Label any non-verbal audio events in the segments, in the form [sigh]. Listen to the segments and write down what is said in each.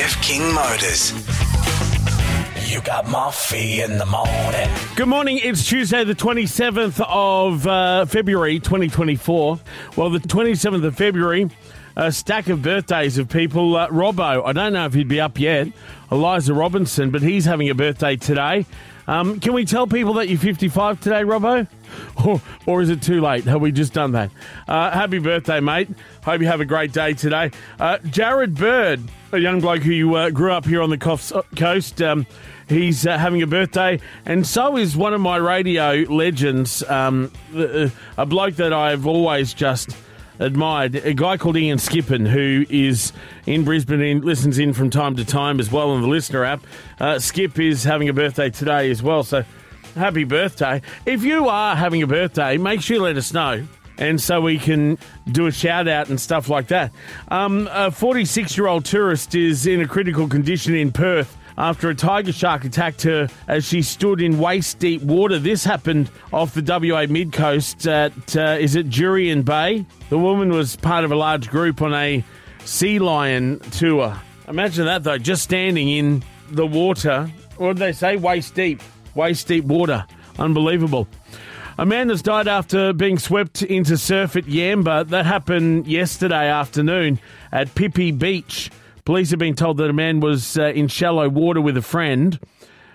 Jeff King Motors. You got Moffee in the morning. Good morning. It's Tuesday, the 27th of uh, February, 2024. Well, the 27th of February, a stack of birthdays of people. Uh, Robbo, I don't know if he'd be up yet. Eliza Robinson, but he's having a birthday today. Um, can we tell people that you're 55 today, Robbo? Or, or is it too late? Have we just done that? Uh, happy birthday, mate. Hope you have a great day today. Uh, Jared Bird, a young bloke who uh, grew up here on the coast, um, he's uh, having a birthday, and so is one of my radio legends, um, a bloke that I've always just admired, a guy called Ian Skippen, who is in Brisbane and listens in from time to time as well on the listener app. Uh, Skip is having a birthday today as well, so happy birthday. If you are having a birthday, make sure you let us know. And so we can do a shout out and stuff like that. Um, a 46 year old tourist is in a critical condition in Perth after a tiger shark attacked her as she stood in waist deep water. This happened off the WA mid coast at, uh, is it Jurien Bay? The woman was part of a large group on a sea lion tour. Imagine that though, just standing in the water. What did they say? Waist deep. Waist deep water. Unbelievable. A man has died after being swept into surf at Yamba. That happened yesterday afternoon at Pippi Beach. Police have been told that a man was uh, in shallow water with a friend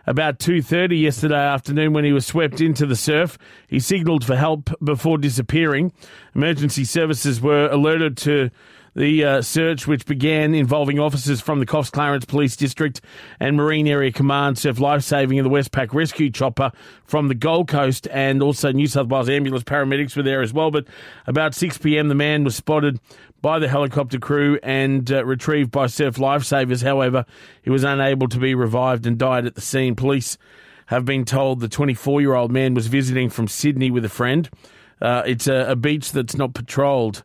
about 2.30 yesterday afternoon when he was swept into the surf. He signalled for help before disappearing. Emergency services were alerted to the uh, search, which began involving officers from the Coffs Clarence Police District and Marine Area Command, Surf Lifesaving and the Westpac Rescue Chopper from the Gold Coast, and also New South Wales Ambulance paramedics were there as well. But about 6 p.m., the man was spotted by the helicopter crew and uh, retrieved by surf lifesavers. However, he was unable to be revived and died at the scene. Police have been told the 24 year old man was visiting from Sydney with a friend. Uh, it's a, a, beach that's not patrolled.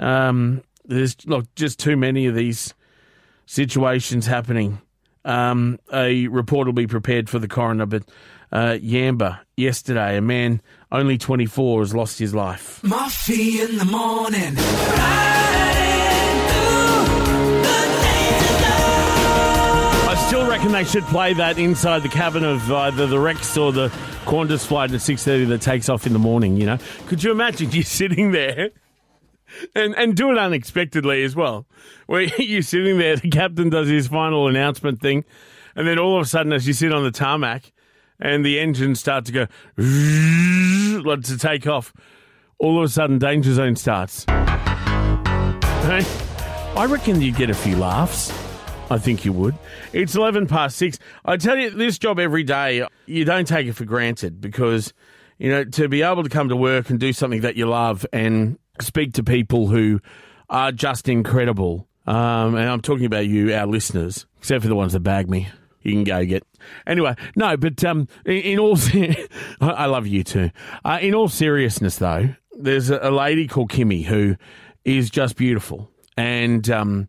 Um, there's look, just too many of these situations happening. Um, a report will be prepared for the coroner, but uh, Yamba yesterday, a man only 24 has lost his life. Moffee in the morning. I still reckon they should play that inside the cabin of either the Rex or the Qantas flight at 6.30 that takes off in the morning, you know? Could you imagine [laughs] you sitting there and and do it unexpectedly as well. Where [laughs] you're sitting there, the captain does his final announcement thing, and then all of a sudden, as you sit on the tarmac, and the engines start to go [laughs] like to take off, all of a sudden, danger zone starts. I reckon you'd get a few laughs. I think you would. It's 11 past six. I tell you, this job every day, you don't take it for granted because, you know, to be able to come to work and do something that you love and speak to people who are just incredible. Um, and I'm talking about you, our listeners, except for the ones that bag me. You can go get. Anyway, no, but um, in, in all, [laughs] I love you too. Uh, in all seriousness, though, there's a, lady called Kimmy who is just beautiful, and um,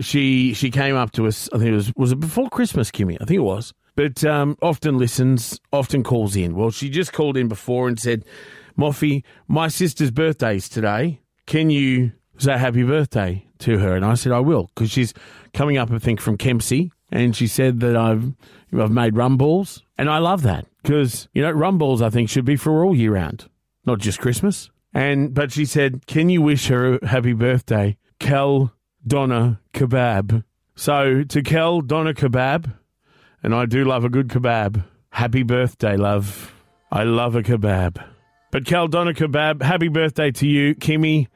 she she came up to us. I think it was was it before Christmas, Kimmy? I think it was. But um, often listens, often calls in. Well, she just called in before and said, Moffee, my sister's birthday's today. Can you say happy birthday to her? And I said, I will, because she's coming up, I think, from Kempsey. And she said that I've, I've made rum balls. And I love that because, you know, rum balls, I think, should be for all year round, not just Christmas. And, but she said, can you wish her a happy birthday? Kel Donna Kebab. So to Kel Donna Kebab, and I do love a good kebab. Happy birthday, love. I love a kebab. But Caldona Kebab, happy birthday to you, Kimmy.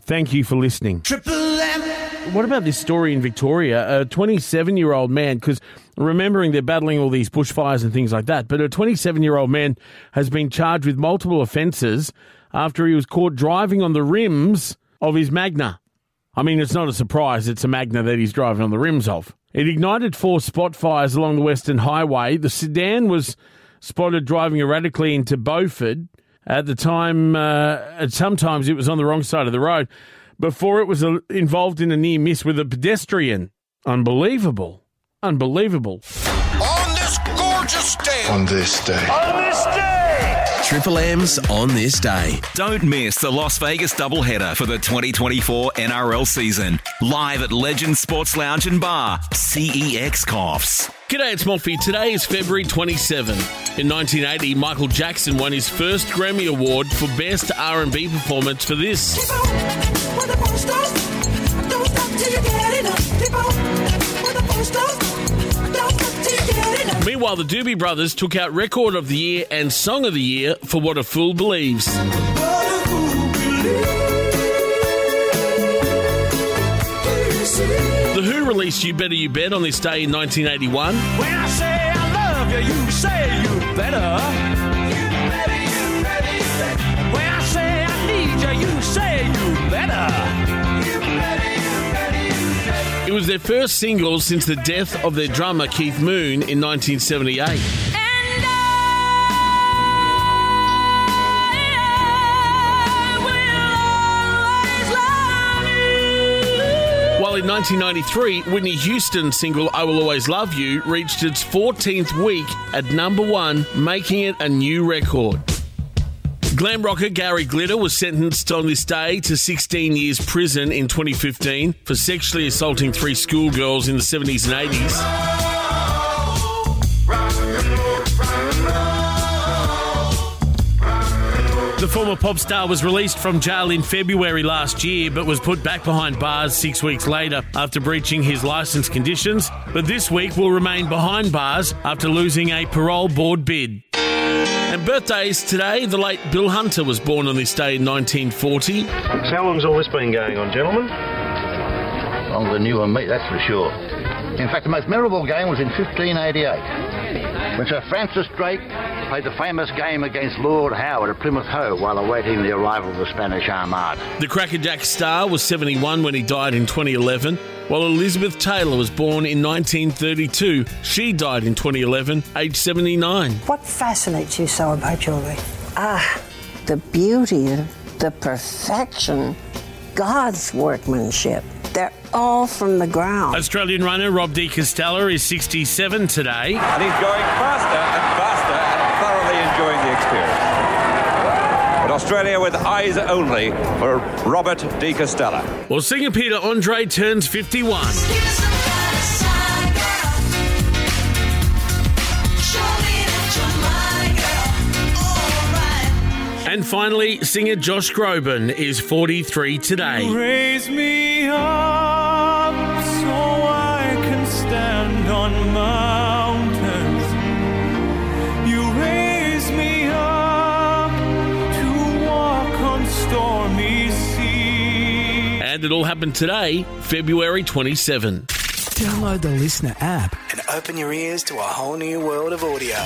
Thank you for listening. Triple M. What about this story in Victoria? A 27 year old man, because remembering they're battling all these bushfires and things like that, but a 27 year old man has been charged with multiple offences after he was caught driving on the rims of his Magna. I mean, it's not a surprise, it's a Magna that he's driving on the rims of. It ignited four spot fires along the Western Highway. The sedan was spotted driving erratically into Beaufort at the time, uh, sometimes it was on the wrong side of the road. Before it was uh, involved in a near miss with a pedestrian. Unbelievable. Unbelievable. On this gorgeous day. On this day. On this day. Triple M's on this day. Don't miss the Las Vegas doubleheader for the 2024 NRL season. Live at Legend Sports Lounge and Bar, CEX Coffs. G'day, it's Moffee. Today is February 27. In 1980, Michael Jackson won his first Grammy Award for Best R&B Performance for this. Meanwhile, the Doobie Brothers took out Record of the Year and Song of the Year for What a Fool Believes. The Who released You Better You Bet on this day in 1981. When I say I love you, you say you better. It was their first single since the death of their drummer Keith Moon in 1978. While in 1993, Whitney Houston's single I Will Always Love You reached its 14th week at number one, making it a new record. Glam rocker Gary Glitter was sentenced on this day to 16 years prison in 2015 for sexually assaulting three schoolgirls in the 70s and 80s. The former pop star was released from jail in February last year, but was put back behind bars six weeks later after breaching his license conditions. But this week will remain behind bars after losing a parole board bid. And birthdays today, the late Bill Hunter was born on this day in 1940. How long's all this been going on, gentlemen? longer than you and me, that's for sure. In fact, the most memorable game was in 1588, when Sir Francis Drake played the famous game against Lord Howard at Plymouth Hoe while awaiting the arrival of the Spanish Armada. The Crackerjack star was 71 when he died in 2011, while Elizabeth Taylor was born in 1932. She died in 2011, aged 79. What fascinates you so about jewelry? Ah, the beauty, the perfection, God's workmanship. They're all from the ground. Australian runner Rob De Castella is 67 today. and he's going faster and faster and thoroughly enjoying the experience. But Australia with eyes only for Robert De Castella. Well, singer Peter Andre turns 51. And finally, singer Josh Groban is 43 today. And it all happened today, February 27. Download the Listener app. And open your ears to a whole new world of audio.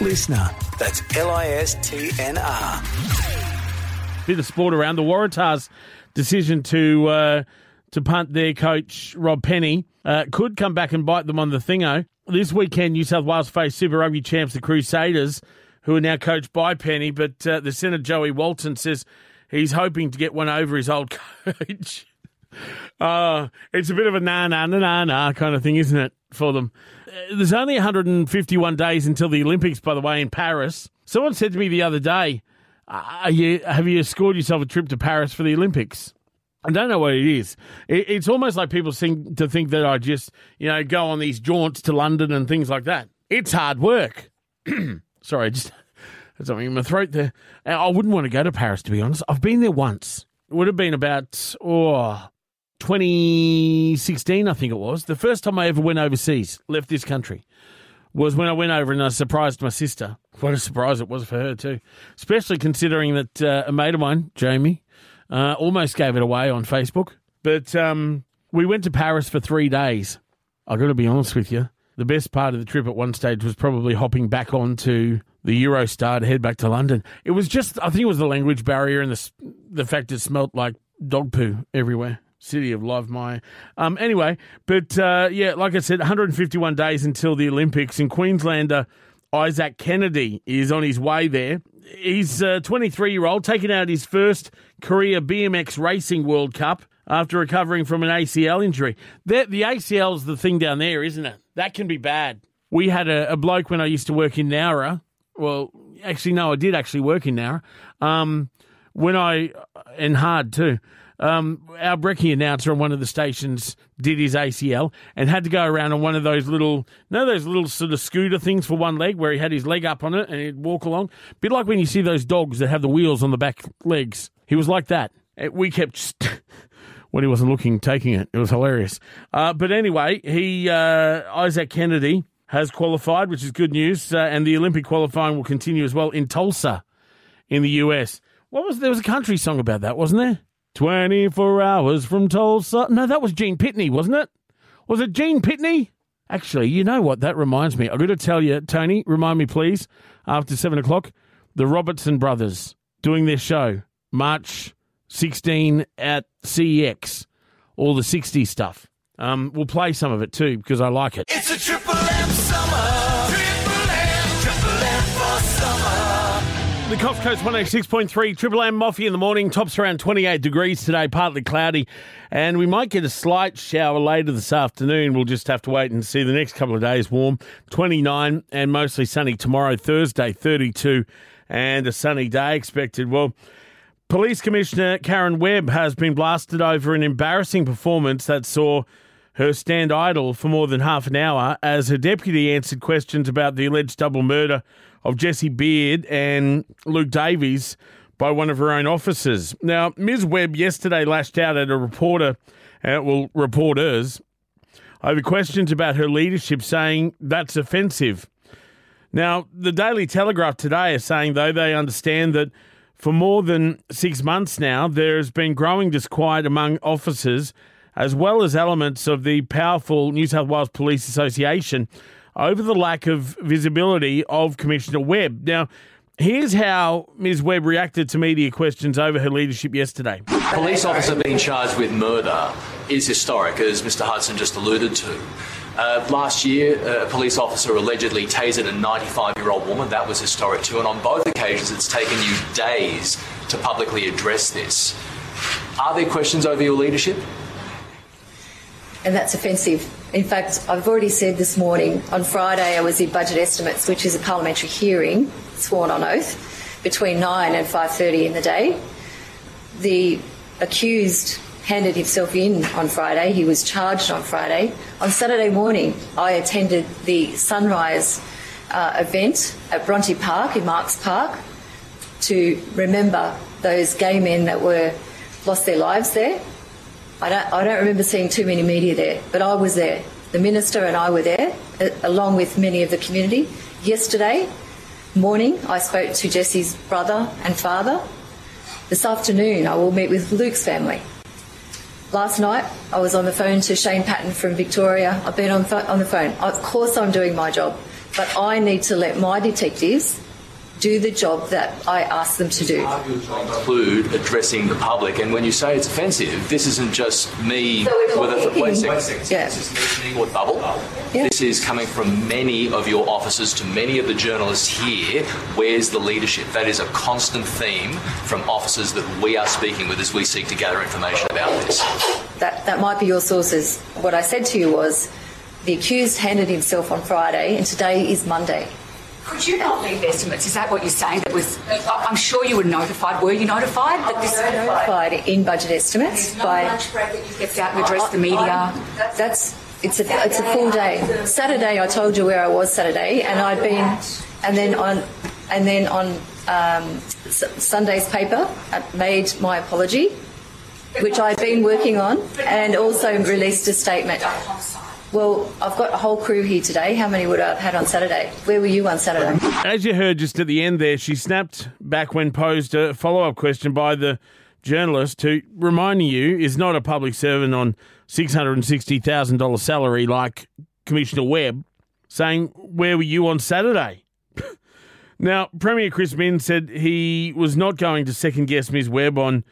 Listener. That's L I S T N R. Bit of sport around the Waratahs' decision to uh, to punt their coach Rob Penney uh, could come back and bite them on the thingo. This weekend, New South Wales face Super Rugby champs the Crusaders, who are now coached by Penney. But uh, the centre Joey Walton says he's hoping to get one over his old [laughs] coach. Uh, it's a bit of a na na na na nah kind of thing, isn't it, for them? Uh, There's only 151 days until the Olympics, by the way, in Paris. Someone said to me the other day, are you, have you scored yourself a trip to Paris for the Olympics? I don't know what it is. It, it's almost like people seem to think that I just, you know, go on these jaunts to London and things like that. It's hard work. [clears throat] Sorry, just [laughs] had something in my throat there. I wouldn't want to go to Paris, to be honest. I've been there once. It would have been about, oh, 2016, I think it was. The first time I ever went overseas, left this country, was when I went over and I surprised my sister. What a surprise it was for her, too. Especially considering that uh, a mate of mine, Jamie, uh, almost gave it away on Facebook. But um, we went to Paris for three days. I've got to be honest with you. The best part of the trip at one stage was probably hopping back onto the Eurostar to head back to London. It was just, I think it was the language barrier and the, the fact it smelt like dog poo everywhere. City of Love, my. Um, anyway, but uh, yeah, like I said, 151 days until the Olympics, and Queenslander Izaac Kennedy is on his way there. He's a 23 year old, taking out his first career BMX Racing World Cup after recovering from an ACL injury. The, the ACL is the thing down there, isn't it? That can be bad. We had a, a bloke when I used to work in Nowra. Well, actually, no, I did actually work in Nowra. Um, when I, and hard too. Um, our brekkie announcer on one of the stations did his ACL and had to go around on one of those little, no, those little sort of scooter things for one leg where he had his leg up on it and he'd walk along. bit like when you see those dogs that have the wheels on the back legs. He was like that. We kept, st- [laughs] when he wasn't looking, taking it. It was hilarious. Uh, but anyway, he, uh, Izaac Kennedy has qualified, which is good news. Uh, and the Olympic qualifying will continue as well in Tulsa in the US. What was there was a country song about that, wasn't there? 24 hours from Tulsa. No, that was Gene Pitney, wasn't it? Was it Gene Pitney? Actually, you know what? That reminds me. I've got to tell you, Tony, remind me, please, after seven o'clock, the Robertson brothers doing their show, March 16 at CEX, all the 60s stuff. Um, we'll play some of it too because I like it. It's a triple M summer. The Coffs Coast 106.3, Triple M Moffee in the morning. Tops around 28 degrees today, partly cloudy. And we might get a slight shower later this afternoon. We'll just have to wait and see. The next couple of days warm, 29 and mostly sunny tomorrow, Thursday, 32 and a sunny day expected. Well, Police Commissioner Karen Webb has been blasted over an embarrassing performance that saw her stand idle for more than half an hour as her deputy answered questions about the alleged double murder of Jesse Baird and Luke Davies by one of her own officers. Now, Ms. Webb yesterday lashed out at a reporter, uh, well, reporters, over questions about her leadership, saying that's offensive. Now, the Daily Telegraph today is saying, though, they understand that for more than six months now, there has been growing disquiet among officers, as well as elements of the powerful New South Wales Police Association, over the lack of visibility of Commissioner Webb. Now, here's how Ms. Webb reacted to media questions over her leadership yesterday. police officer being charged with murder is historic, as Mr. Hudson just alluded to. Uh, last year, a police officer allegedly tasered a 95 year old woman. That was historic too. And on both occasions, it's taken you days to publicly address this. Are there questions over your leadership? And that's offensive. In fact, I've already said this morning, on Friday I was in budget estimates, which is a parliamentary hearing, sworn on oath, between 9 and 5.30 in the day. The accused handed himself in on Friday. He was charged on Friday. On Saturday morning, I attended the sunrise uh, event at Bronte Park in Marks Park to remember those gay men that were lost their lives there. I don't, I don't remember seeing too many media there, but I was there. The minister and I were there, along with many of the community. Yesterday morning, I spoke to Jesse's brother and father. This afternoon, I will meet with Luke's family. Last night, I was on the phone to Shane Patton from Victoria. I've been on, on the phone. Of course, I'm doing my job, but I need to let my detectives do the job that I ask them to do. Include addressing the public. And when you say it's offensive, this isn't just me So we're with a talking- wait a second. Yeah. This is me or double. Yeah. This is coming from many of your officers to many of the journalists here. Where's the leadership? That is a constant theme from officers that we are speaking with as we seek to gather information about this. That, that might be your sources. What I said to you was the accused handed himself on Friday, and today is Monday. Could you not leave estimates? Is that what you're saying? That was. I'm sure you were notified. Were you notified that this? notified in budget estimates by. lunch break that you kept out and address the media. That's it's a it's a full day. Saturday, I told you where I was Saturday, and I'd been, and then on, and then on um, Sunday's paper, I made my apology, which I'd been working on, and also released a statement. Well, I've got a whole crew here today. How many would I have had on Saturday? Where were you on Saturday? As you heard just at the end there, she snapped back when posed a follow up question by the journalist who, reminding you, is not a public servant on $660,000 salary like Commissioner Webb, saying, Where were you on Saturday? [laughs] now, Premier Chris Minns said he was not going to second guess Ms. Webb on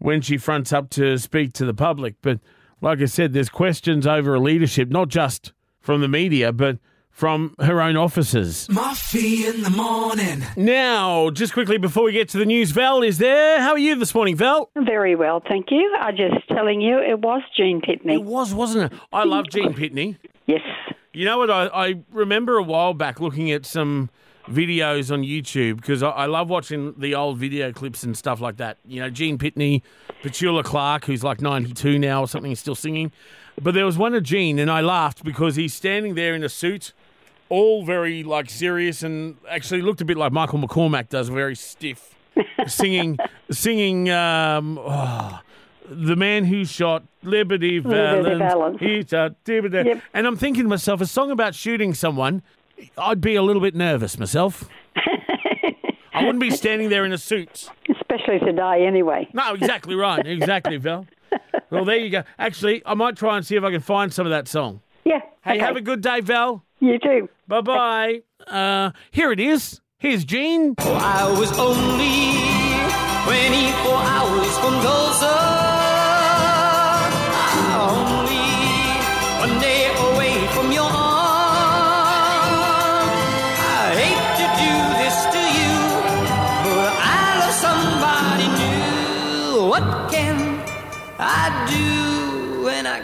when she fronts up to speak to the public. But like I said, there's questions over her leadership, not just from the media, but from her own officers. Moffee in the morning. Now, just quickly before we get to the news, Val is there. How are you this morning, Val? Very well, thank you. I just telling you, it was Gene Pitney. It was, wasn't it? I love Gene Pitney. Yes. You know what? I, I remember a while back looking at some videos on YouTube because I, I love watching the old video clips and stuff like that. You know, Gene Pitney, Petula Clark, who's like 92 now or something, is still singing. But there was one of Gene, and I laughed because he's standing there in a suit, all very like serious, and actually looked a bit like Michael McCormack does, very stiff, [laughs] singing, singing. Um, oh, the man who shot Liberty Liberty Valance. Valance. He shot Liberty. Yep. And I'm thinking to myself, a song about shooting someone, I'd be a little bit nervous myself. [laughs] I wouldn't be standing there in a suit. Especially today, anyway. No, exactly right. Exactly, [laughs] Val. Well, there you go. Actually, I might try and see if I can find some of that song. Yeah. Hey, okay. have a good day, Val. You too. Bye bye. Uh, here it is. Here's Gene. I was only 24 hours from Tulsa.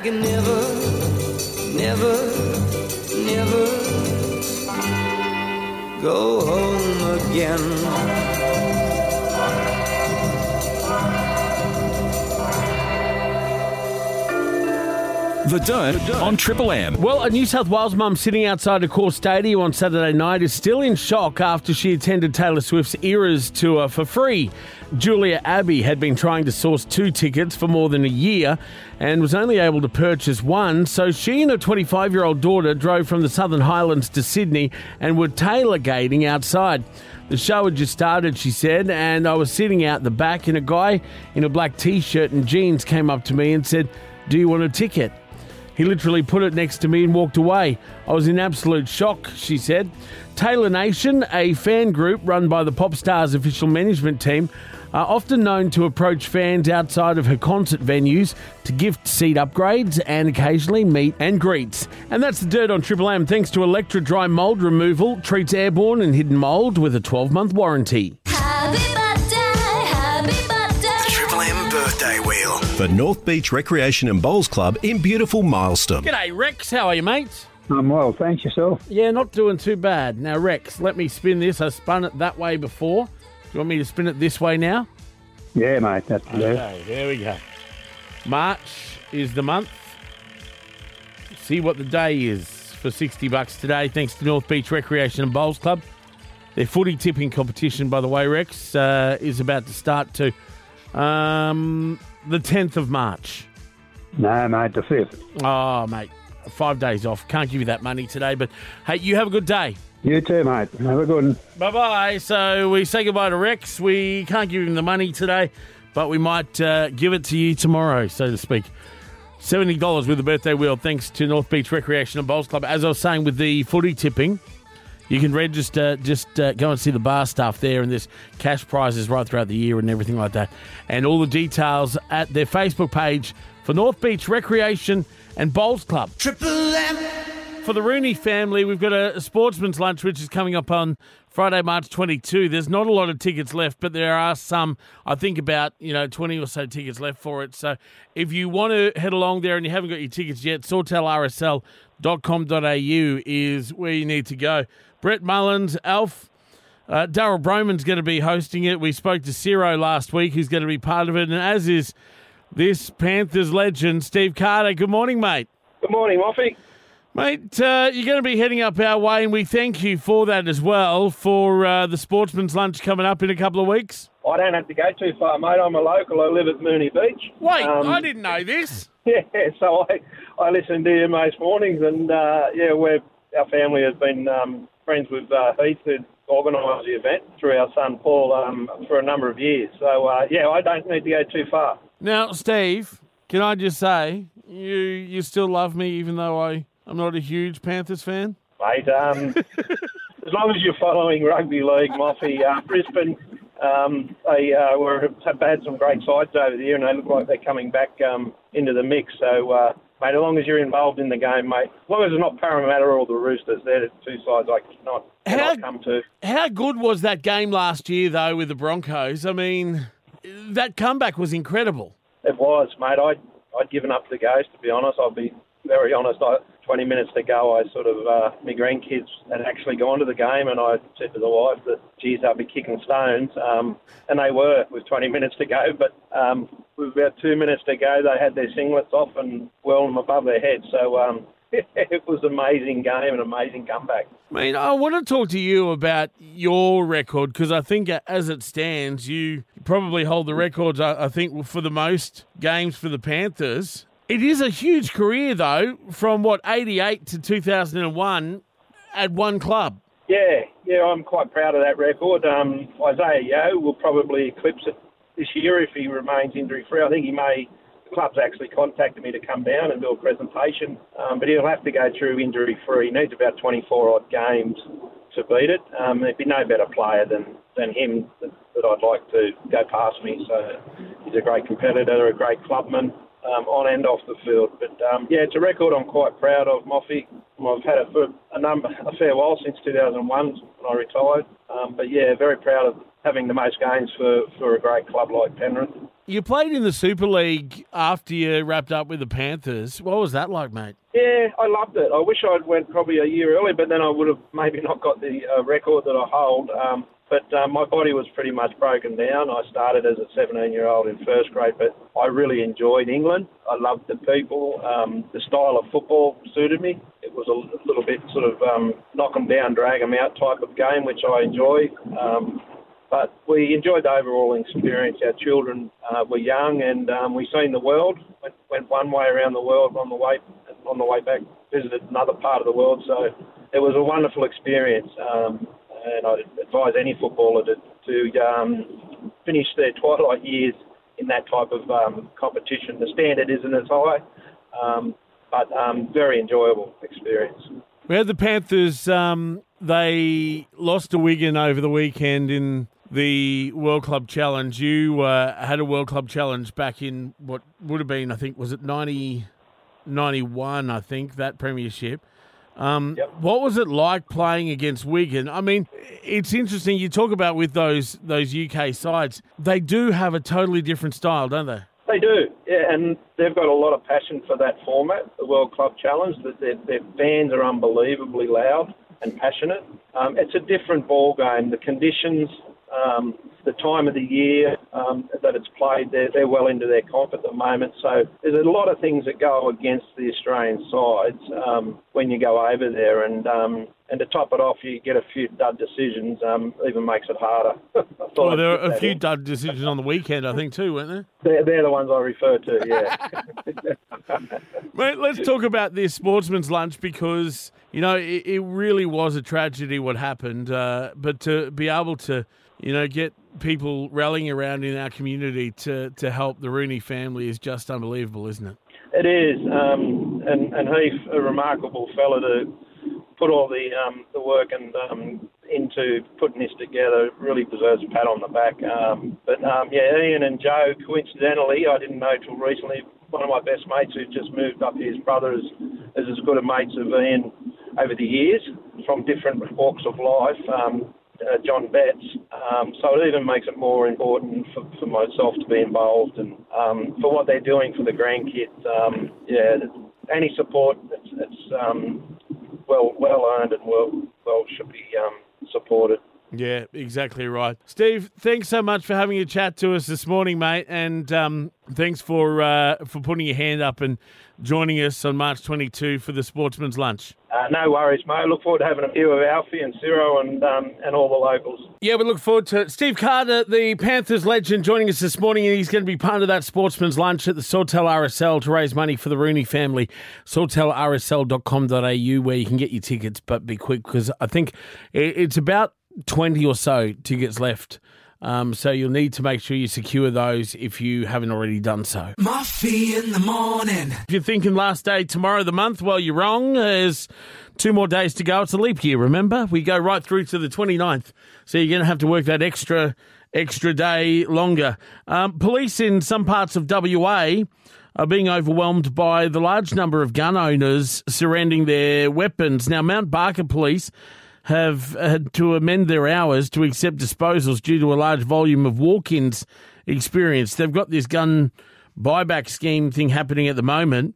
Can never, never, never go home again? The Dirt on Triple M. Well, a New South Wales mum sitting outside Accor Stadium on Saturday night is still in shock after she attended Taylor Swift's Eras tour for free. Julia Abbey had been trying to source two tickets for more than a year and was only able to purchase one, so she and her 25 year old daughter drove from the Southern Highlands to Sydney and were tailor-gating outside. The show had just started, she said, and I was sitting out the back, and a guy in a black t shirt and jeans came up to me and said, Do you want a ticket? He literally put it next to me and walked away. I was in absolute shock, she said. Taylor Nation, a fan group run by the pop star's official management team, are often known to approach fans outside of her concert venues to gift seat upgrades and occasionally meet and greets. And that's the dirt on Triple M. Thanks to Electra Dry Mold Removal, treats airborne and hidden mold with a 12 month warranty. Wheel for North Beach Recreation and Bowls Club in beautiful Mylestom. G'day, Rex. How are you, mate? I'm well, thanks yourself. Yeah, not doing too bad. Now, Rex, let me spin this. I spun it that way before. Do you want me to spin it this way now? Yeah, mate, that's the Okay, there we go. March is the month. See what the day is for 60 bucks today, thanks to North Beach Recreation and Bowls Club. Their footy tipping competition, by the way, Rex, uh, is about to start to um, the 10th of March. No, mate, the fifth. Oh, mate, five days off. Can't give you that money today, but hey, you have a good day. You too, mate. Have a good one. Bye bye. So we say goodbye to Rex. We can't give him the money today, but we might uh, give it to you tomorrow, so to speak. Seventy dollars with the birthday wheel, thanks to North Beach Recreation and Bowls Club. As I was saying, with the footy tipping, you can register. Just uh, go and see the bar stuff there, and there's cash prizes right throughout the year and everything like that. And all the details at their Facebook page for North Beach Recreation and Bowls Club. Triple M. For the Rooney family, we've got a, sportsman's lunch which is coming up on Friday, March 22. There's not a lot of tickets left, but there are some, I think about, you know, 20 or so tickets left for it. So if you want to head along there and you haven't got your tickets yet, sawtellrsl.com.au is where you need to go. Brett Mullins, Alf, uh, Daryl Brohman's going to be hosting it. We spoke to Ciro last week, who's going to be part of it, and as is this Panthers legend, Steve Carter. Good morning, mate. Good morning, Moffee. Mate, uh, you're going to be heading up our way, and we thank you for that as well for uh, the Sportsman's Lunch coming up in a couple of weeks. I don't have to go too far, mate. I'm a local. I live at Moonee Beach. Wait, Um, I didn't know this. [laughs] Yeah, so I, I listen to you most mornings, and uh, yeah, we're, our family has been um, friends with uh, Heath, who organised the event, through our son Paul um, for a number of years. So uh, yeah, I don't need to go too far. Now, Steve, can I just say you you still love me even though I I'm not a huge Panthers fan? mate. Um, as long as you're following rugby league, Moffee, uh, Brisbane, um, they uh, were have had some great sides over the year, and they look like they're coming back um, into the mix. So, uh, mate, as long as you're involved in the game, mate, as long as it's not Parramatta or the Roosters, they're the two sides I cannot, cannot come to. How good was that game last year though with the Broncos? I mean, that comeback was incredible. It was, mate. I'd, I'd given up the ghost, to be honest. I'll be very honest. I 20 minutes to go, I sort of, uh, my grandkids had actually gone to the game, and I said to the wife that, geez, they'll be kicking stones. Um, and they were with 20 minutes to go, but um, with about two minutes to go, they had their singlets off and well them above their heads. So um, [laughs] it was an amazing game, an amazing comeback. I mean, I want to talk to you about your record because I think as it stands, you probably hold the records, I think, for the most games for the Panthers. It is a huge career, though, from what, 88 to 2001 at one club. Yeah, yeah, I'm quite proud of that record. Um, Isaah Yeo will probably eclipse it this year if he remains injury free. I think he may. The club's actually contacted me to come down and do a presentation, um, but he'll have to go through injury free. He needs about 24 odd games to beat it. Um, there'd be no better player than, than him that, that I'd like to go past me. So he's a great competitor, a great clubman um, on and off the field. But um, yeah, it's a record I'm quite proud of, Moffee. I've had it for a number, a fair while since 2001 when I retired. Um, but yeah, very proud of having the most games for, for a great club like Penrith. You played in the Super League after you wrapped up with the Panthers. What was that like, mate? Yeah, I loved it. I wish I'd went probably a year early, but then I would have maybe not got the uh, record that I hold. Um, but um, my body was pretty much broken down. I started as a 17 year old in first grade, but I really enjoyed England. I loved the people. Um, the style of football suited me. It was a little bit sort of um, knock 'em down, drag 'em out type of game, which I enjoy. Um, but we enjoyed the overall experience. Our children uh, were young, and um, we seen the world. Went, went one way around the world on the way on the way back. Visited another part of the world, so it was a wonderful experience. Um, and I'd advise any footballer to, to um, finish their twilight years in that type of um, competition. The standard isn't as high, um, but um, very enjoyable experience. We had the Panthers. Um, they lost to Wigan over the weekend in the World Club Challenge. You uh, had a World Club Challenge back in what would have been, I think, was it 90, 91, I think, that premiership. Um, What was it like playing against Wigan? I mean, it's interesting. You talk about with those those UK sides, they do have a totally different style, don't they? They do, yeah, and they've got a lot of passion for that format, the World Club Challenge. That their, their fans are unbelievably loud and passionate. Um, it's a different ball game. The conditions, um, the time of the year um, that it's played, they're, they're well into their comp at the moment. So there's a lot of things that go against the Australian sides um, when you go over there, and um, and to top it off, you get a few dud decisions. Um, even makes it harder. [laughs] Well, there were a few in. dud decisions on the weekend, I think, too, weren't there? They're, they're the ones I refer to. Yeah. [laughs] [laughs] Mate, let's talk about this sportsman's lunch because you know it, it really was a tragedy what happened. Uh, but to be able to, you know, get people rallying around in our community to to help the Rooney family is just unbelievable, isn't it? It is, um, and and Heath, a remarkable fellow to put all the um, the work and um, into putting this together. Really deserves a pat on the back. Um, but um, yeah, Ian and Joe, coincidentally, I didn't know till recently. One of my best mates who just moved up, here, his brother is, is as good a mates of Ian over the years from different walks of life. Um, uh, John Betts. Um, so it even makes it more important for, for myself to be involved and um, for what they're doing for the grandkids. Um, yeah, any support, it's, it's um, well well earned and well well should be um, supported. Yeah, exactly right. Steve, thanks so much for having a chat to us this morning, mate, and um, thanks for uh, for putting your hand up and joining us on March 22 for the Sportsman's Lunch. Uh, no worries, mate. Look forward to having a few of Alfie and Ciro and um, and all the locals. Yeah, we look forward to it. Steve Carter, the Panthers legend, joining us this morning, and he's going to be part of that sportsman's lunch at the Sawtell RSL to raise money for the Rooney family. SawtellRSL.com.au, where you can get your tickets, but be quick because I think it's about 20 or so tickets left. Um, so you'll need to make sure you secure those if you haven't already done so. Moffee in the morning. If you're thinking last day tomorrow of the month, well, you're wrong. There's two more days to go. It's a leap year, remember? We go right through to the 29th. So you're going to have to work that extra extra day longer. Um, police in some parts of WA are being overwhelmed by the large number of gun owners surrendering their weapons. Now, Mount Barker police have had to amend their hours to accept disposals due to a large volume of walk ins experienced. They've got this gun buyback scheme thing happening at the moment.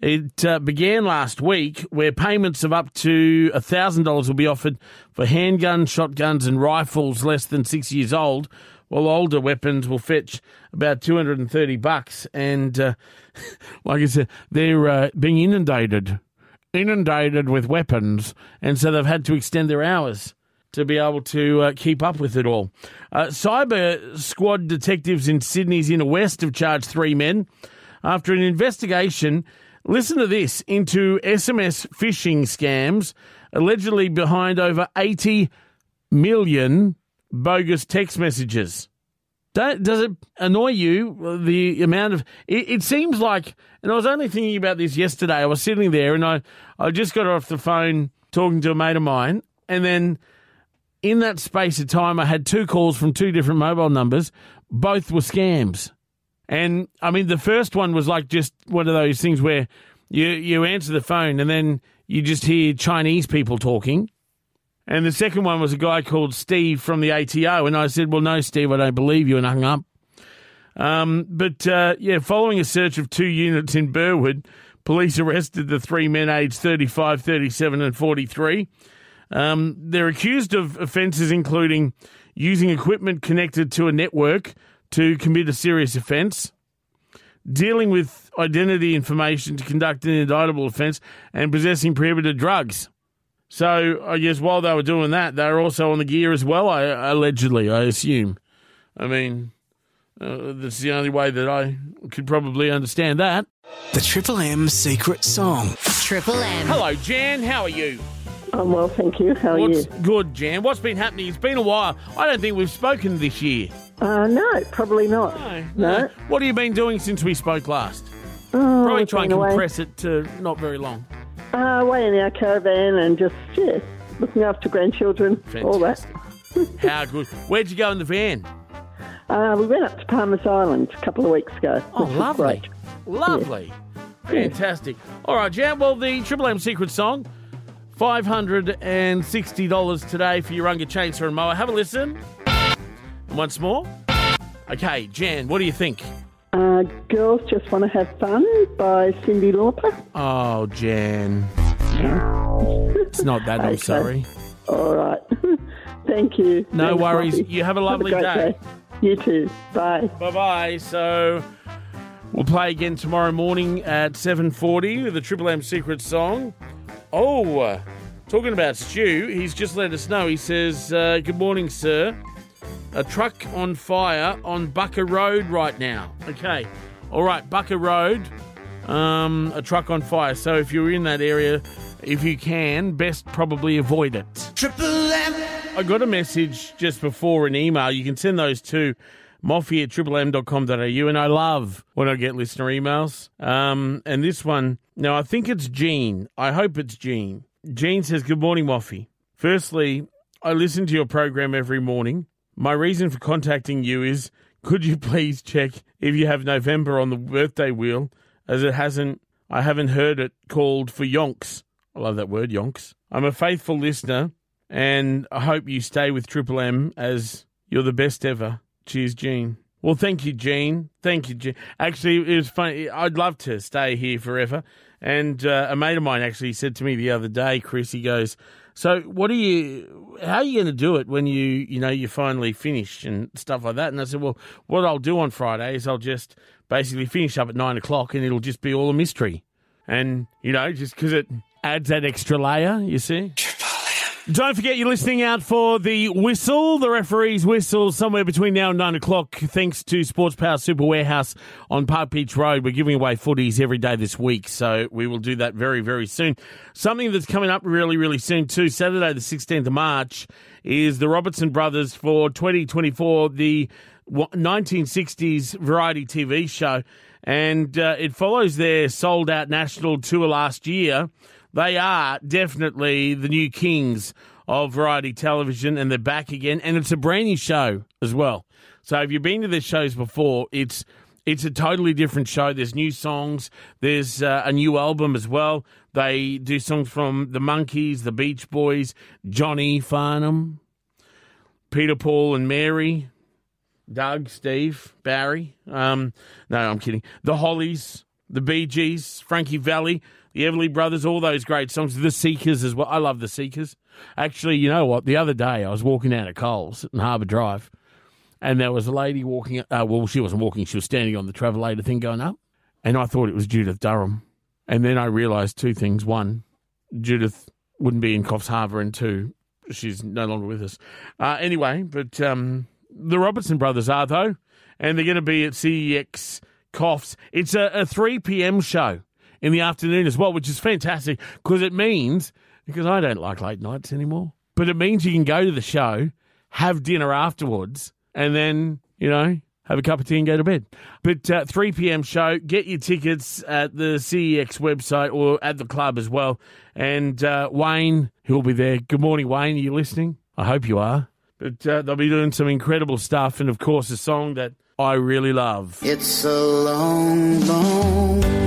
It uh, began last week where payments of up to $1,000 will be offered for handguns, shotguns, and rifles less than six years old, while older weapons will fetch about 230 bucks. And uh, [laughs] like I said, they're uh, being inundated, inundated with weapons, and so they've had to extend their hours to be able to uh, keep up with it all. Uh, cyber squad detectives in Sydney's inner west have charged three men after an investigation. Listen to this into SMS phishing scams, allegedly behind over 80 million bogus text messages. Does it annoy you the amount of? It, it, seems like, and I was only thinking about this yesterday. I was sitting there and I, I just got off the phone talking to a mate of mine, and then in that space of time, I had two calls from two different mobile numbers. Both were scams, and I mean the first one was like just one of those things where you you answer the phone and then you just hear Chinese people talking and the second one was a guy called Steve from the ATO. And I said, Well, no, Steve, I don't believe you, and hung up. Um, but uh, yeah, following a search of two units in Burwood, police arrested the three men aged 35, 37, and 43. Um, they're accused of offences including using equipment connected to a network to commit a serious offence, dealing with identity information to conduct an indictable offence, and possessing prohibited drugs. So I guess while they were doing that, they were also on the gear as well. I, allegedly, I assume. I mean, uh, that's the only way that I could probably understand that. The Triple M secret song. Triple M. Hello, Jan. How are you? I'm well, thank you. How are What's you? good, Jan? What's been happening? It's been a while. I don't think we've spoken this year. Uh, no, probably not. No. no. What have you been doing since we spoke last? Oh, Probably try and been away. compress it to not very long. Uh, away in our caravan and just, yeah, looking after grandchildren, all that. How good. Where'd you go in the van? Uh, we went up to Palmer's Island a couple of weeks ago. Oh, lovely. Lovely. Fantastic. All right, Jan. Well, the Triple M secret song, $560 today for your Unga Chainsaw and Mower. Have a listen. And once more. Okay, Jan, what do you think? Uh, Girls Just Want to Have Fun by Cyndi Lauper. Oh, Jan. It's not that, I'm Okay. sorry. All right. [laughs] Thank you. No Thanks, worries. Lottie. You have a lovely great day. You too. Bye. Bye bye. So we'll play again tomorrow morning at 7.40 with the Triple M secret song. Oh, uh, talking about Stu, he's just let us know. He says, uh, Good morning, sir. A truck on fire on Bucca Road right now. Okay. All right, Bucca Road. Um, a truck on fire. So if you're in that area, if you can, best probably avoid it. Triple M. I got a message just before an email. You can send those to moffy at triplem.com.au. And I love when I get listener emails. Um, and this one, now I think it's Jean. I hope it's Jean. Jean says, Good morning, Moffee. Firstly, I listen to your program every morning. My reason for contacting you is could you please check if you have November on the birthday wheel, as it hasn't, I haven't heard it called for yonks. I love that word, yonks. I'm a faithful listener, and I hope you stay with Triple M as you're the best ever. Cheers, Gene. Well, thank you, Gene. Thank you, Gene. Actually, it was funny. I'd love to stay here forever. And uh, a mate of mine actually said to me the other day, Chris, he goes, "So, what are you? How are you going to do it when you, you know, you finally finish and stuff like that?" And I said, "Well, what I'll do on Friday is I'll just basically finish up at nine o'clock, and it'll just be all a mystery." And you know, just because it adds that extra layer, you see. Don't forget you're listening out for the whistle, the referee's whistle, somewhere between now and nine o'clock. Thanks to Sports Power Super Warehouse on Park Beach Road. We're giving away footies every day this week, so we will do that very, very soon. Something that's coming up really, really soon too. Saturday, the 16th of March, is the Robertson Brothers for 2024, the 1960s variety TV show, and uh, it follows their sold out national tour last year. They are definitely the new kings of variety television, and they're back again. And it's a brand new show as well. So if you've been to their shows before, it's it's a totally different show. There's new songs. There's uh, a new album as well. They do songs from the Monkees, the Beach Boys, Johnny Farnham, Peter, Paul, and Mary, Doug, Steve, Barry. Um, no, I'm kidding. The Hollies, the Gees, Frankie Valli, the Everly Brothers, all those great songs. The Seekers as well. I love the Seekers. Actually, you know what? The other day I was walking down to Coles in Harbour Drive, and there was a lady walking. Uh, well, she wasn't walking; she was standing on the travelator thing going up, and I thought it was Judith Durham. And then I realised two things: one, Judith wouldn't be in Coffs Harbour, and two, she's no longer with us. Uh, anyway, but um, the Robertson brothers are though, and they're going to be at CEX Coffs. It's a, a 3 p.m. show in the afternoon as well, which is fantastic because it means, because I don't like late nights anymore, but it means you can go to the show, have dinner afterwards, and then, you know, have a cup of tea and go to bed. But uh, 3 p.m. show, get your tickets at the CEX website or at the club as well. And uh, Wayne, who'll be there. Good morning, Wayne. Are you listening? I hope you are. But uh, they'll be doing some incredible stuff. And of course, a song that I really love. It's a long, long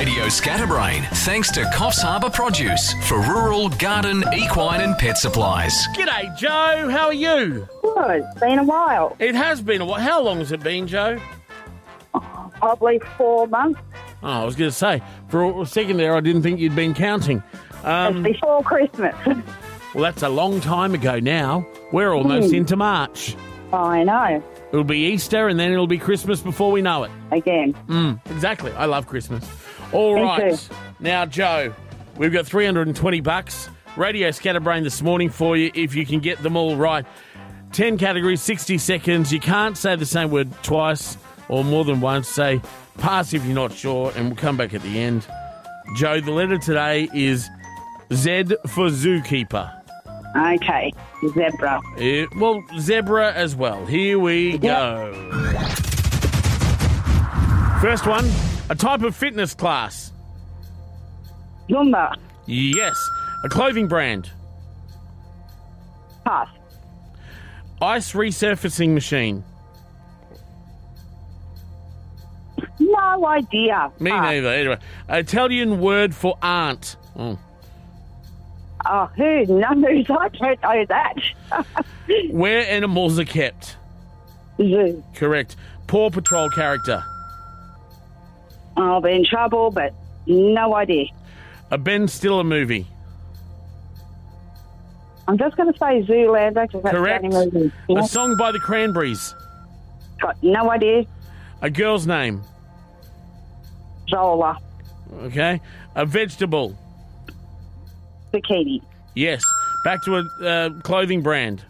Radio Scatterbrain, thanks to Coffs Harbour Produce for rural, garden, equine, and pet supplies. G'day, Joe. How are you? Good. It's been a while. It has been a while. How long has it been, Joe? Probably four months. Oh, I was going to say, for a second there, I didn't think you'd been counting. Um, it's before Christmas. [laughs] well, that's a long time ago now. We're almost Hmm. into March. I know. It'll be Easter and then it'll be Christmas before we know it. Again. Mm, exactly. I love Christmas. All right. Now, Joe, we've got 320 bucks. Radio Scatterbrain this morning for you if you can get them all right. 10 categories, 60 seconds. You can't say the same word twice or more than once. Say pass if you're not sure, and we'll come back at the end. Joe, the letter today is Z for zookeeper. Okay. Zebra. Eh, well, zebra as well. Here we go. First one, a type of fitness class. Zumba. Yes. A clothing brand. Pass. Ice resurfacing machine. No idea. Me Pass. neither. Anyway, Italian word for aunt. Oh. Oh, who knows? [laughs] I don't know that. [laughs] Where animals are kept. Zoo. Correct. Paw Patrol character. I'll be in trouble, but no idea. A Ben Stiller movie. I'm just going to say Zoolander because that's Correct. the only. A song by the Cranberries. Got no idea. A girl's name. Zola. Okay. A vegetable. Bikini. Yes. Back to a uh, clothing brand.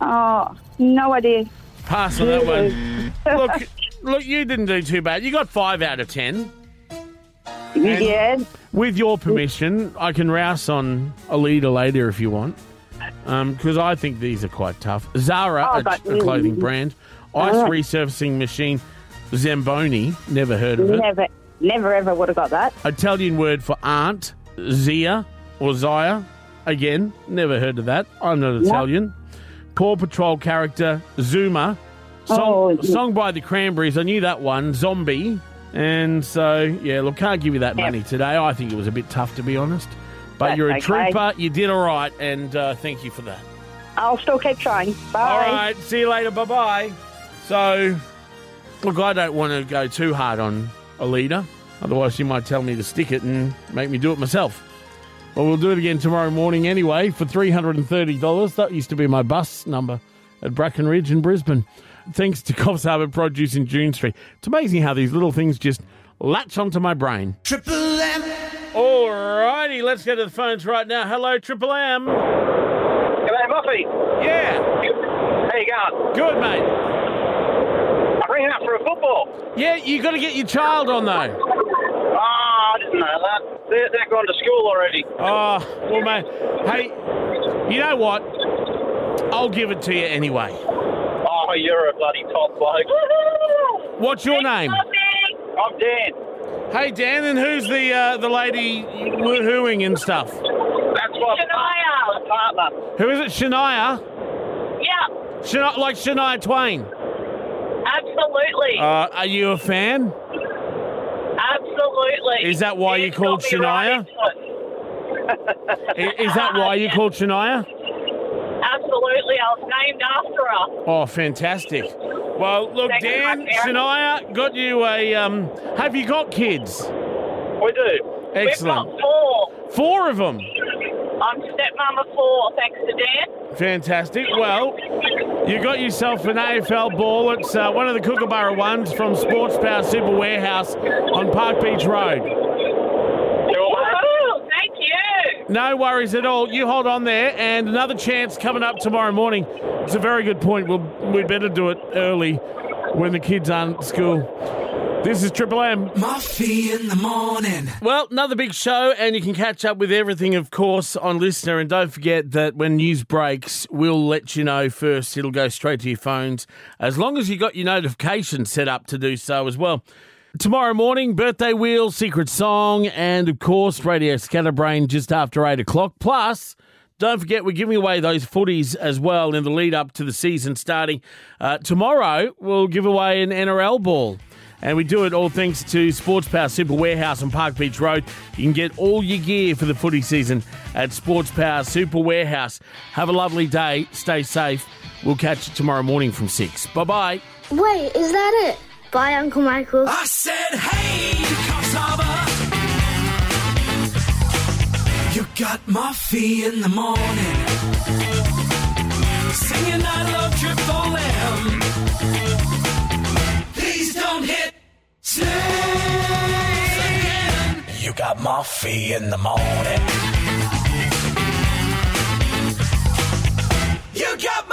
Oh, no idea. Pass on that one. look, [laughs] look, you didn't do too bad. You got five out of ten. And Yeah. With your permission, I can rouse on a leader later if you want, um, because I think these are quite tough. Zara, Oh, a, a clothing mm. brand. Uh-huh. Ice Oh. resurfacing machine. Zamboni, never heard of it. Never, Never ever would have got that. Italian word for aunt, Zia or Zia. Again, never heard of that. I'm not Italian. Paw Patrol character, Zuma. Song, Oh, song by the Cranberries. I knew that one. Zombie. And so, yeah, look, can't give you that money today. I think it was a bit tough, to be honest. But That's you're a okay. trooper. You did all right, and uh, thank you for that. I'll still keep trying. Bye. All right, see you later. Bye bye. So, look, I don't want to go too hard on a leader. Otherwise, she might tell me to stick it and make me do it myself. Well, we'll do it again tomorrow morning anyway for $330. That used to be my bus number at Bracken Ridge in Brisbane. Thanks to Coffs Harbour Produce in June Street. It's amazing how these little things just latch onto my brain. Triple M. All righty, let's go to the phones right now. Hello, Triple M. G'day, Moffee. Yeah. How you going? Good, mate. I'm ringing up for a football. Yeah, you got to get your child on though. Oh, I didn't know that. They're, they're gone to school already. Oh, well, mate. Hey, you know what? I'll give it to you anyway. Oh, you're a bloody top bloke. What's your name? I'm Dan. Hey, Dan, and who's the uh, the lady woohooing and stuff? That's my Shania. partner. Who is it? Shania? Yeah, Shania like Shania Twain. absolutely. Uh, are you a fan? absolutely. Is that why you called got me right Shania? into it. I- Is that why you called Shania? Absolutely. Named after her. Oh, fantastic. Well, look, Thank Dan, my. Shania, got you a. Um, have you got kids? We do. Excellent. We've got four. Four of them. I'm stepmom of four, thanks to Dan. Fantastic. Well, you got yourself an AFL ball. It's uh, one of the Kookaburra ones from Sports Power Super Warehouse on Park Beach Road. Woohoo! Thank you. No worries at all. You hold on there, and another chance coming up tomorrow morning. It's a very good point. We'll, we'd better do it early when the kids aren't at school. This is Triple M. Moffee in the morning. Well, another big show, and you can catch up with everything, of course, on LiSTNR. And don't forget that when news breaks, we'll let you know first. It'll go straight to your phones, as long as you got your notifications set up to do so as well. Tomorrow morning, birthday wheel, secret song, and of course, Radio Scatterbrain just after 8 o'clock. Plus, don't forget, we're giving away those footies as well in the lead up to the season starting. Uh, tomorrow, we'll give away an NRL ball. And we do it all thanks to Sports Power Super Warehouse on Park Beach Road. You can get all your gear for the footy season at Sports Power Super Warehouse. Have a lovely day. Stay safe. We'll catch you tomorrow morning from 6. Bye bye. Wait, is that it? Bye, Uncle Michael. I said, hey, You got Moffee in the morning. Singing I love Triple M. Please don't hit. You got Moffee in the morning. You got